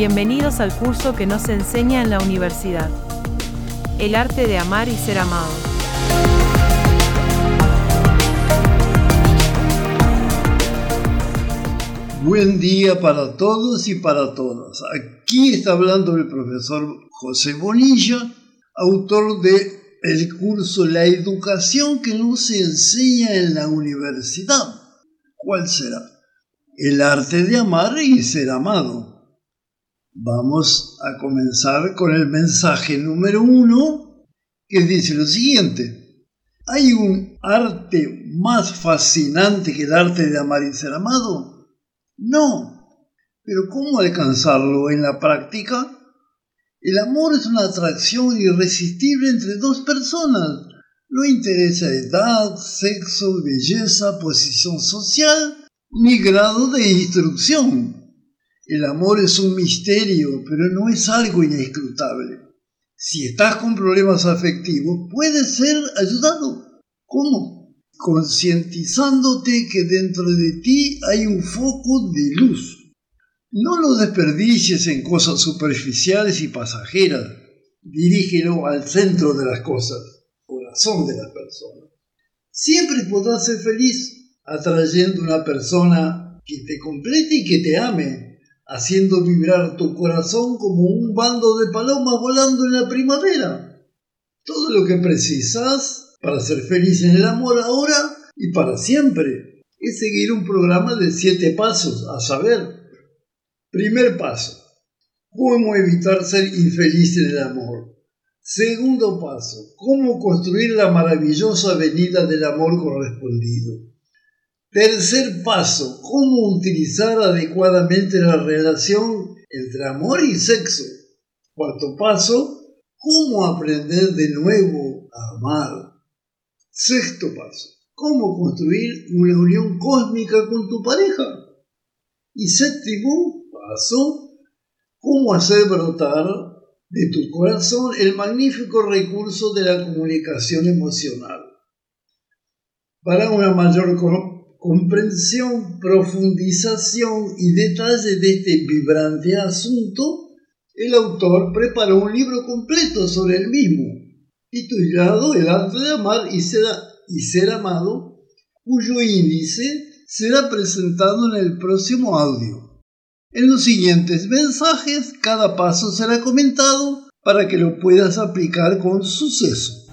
Bienvenidos al curso que nos enseña en la universidad. El arte de amar y ser amado. Buen día para todos y para todas. Aquí está hablando el profesor José Bonilla, autor de el curso La educación que no se enseña en la universidad. ¿Cuál será? El arte de amar y ser amado. Vamos a comenzar con el mensaje número uno, que dice lo siguiente. ¿Hay un arte más fascinante que el arte de amar y ser amado? No. Pero ¿cómo alcanzarlo en la práctica? El amor es una atracción irresistible entre dos personas. No interesa edad, sexo, belleza, posición social, ni grado de instrucción. El amor es un misterio, pero no es algo inescrutable. Si estás con problemas afectivos, puedes ser ayudado. ¿Cómo? Concientizándote que dentro de ti hay un foco de luz. No lo desperdicies en cosas superficiales y pasajeras. Dirígelo al centro de las cosas, corazón de las personas. Siempre podrás ser feliz atrayendo una persona que te complete y que te ame, haciendo vibrar tu corazón como un bando de palomas volando en la primavera. Todo lo que precisas para ser feliz en el amor ahora y para siempre es seguir un programa de siete pasos, a saber, primer paso, cómo evitar ser infeliz en el amor. Segundo paso, cómo construir la maravillosa avenida del amor correspondido. Tercer paso, cómo utilizar adecuadamente la relación entre amor y sexo. Cuarto paso, cómo aprender de nuevo a amar. Sexto paso, cómo construir una unión cósmica con tu pareja. Y séptimo paso, cómo hacer brotar de tu corazón el magnífico recurso de la comunicación emocional. Para una mayor comprensión, profundización y detalle de este vibrante asunto, el autor preparó un libro completo sobre el mismo, titulado El arte de amar y ser, y ser amado, cuyo índice será presentado en el próximo audio. En los siguientes mensajes, cada paso será comentado para que lo puedas aplicar con suceso.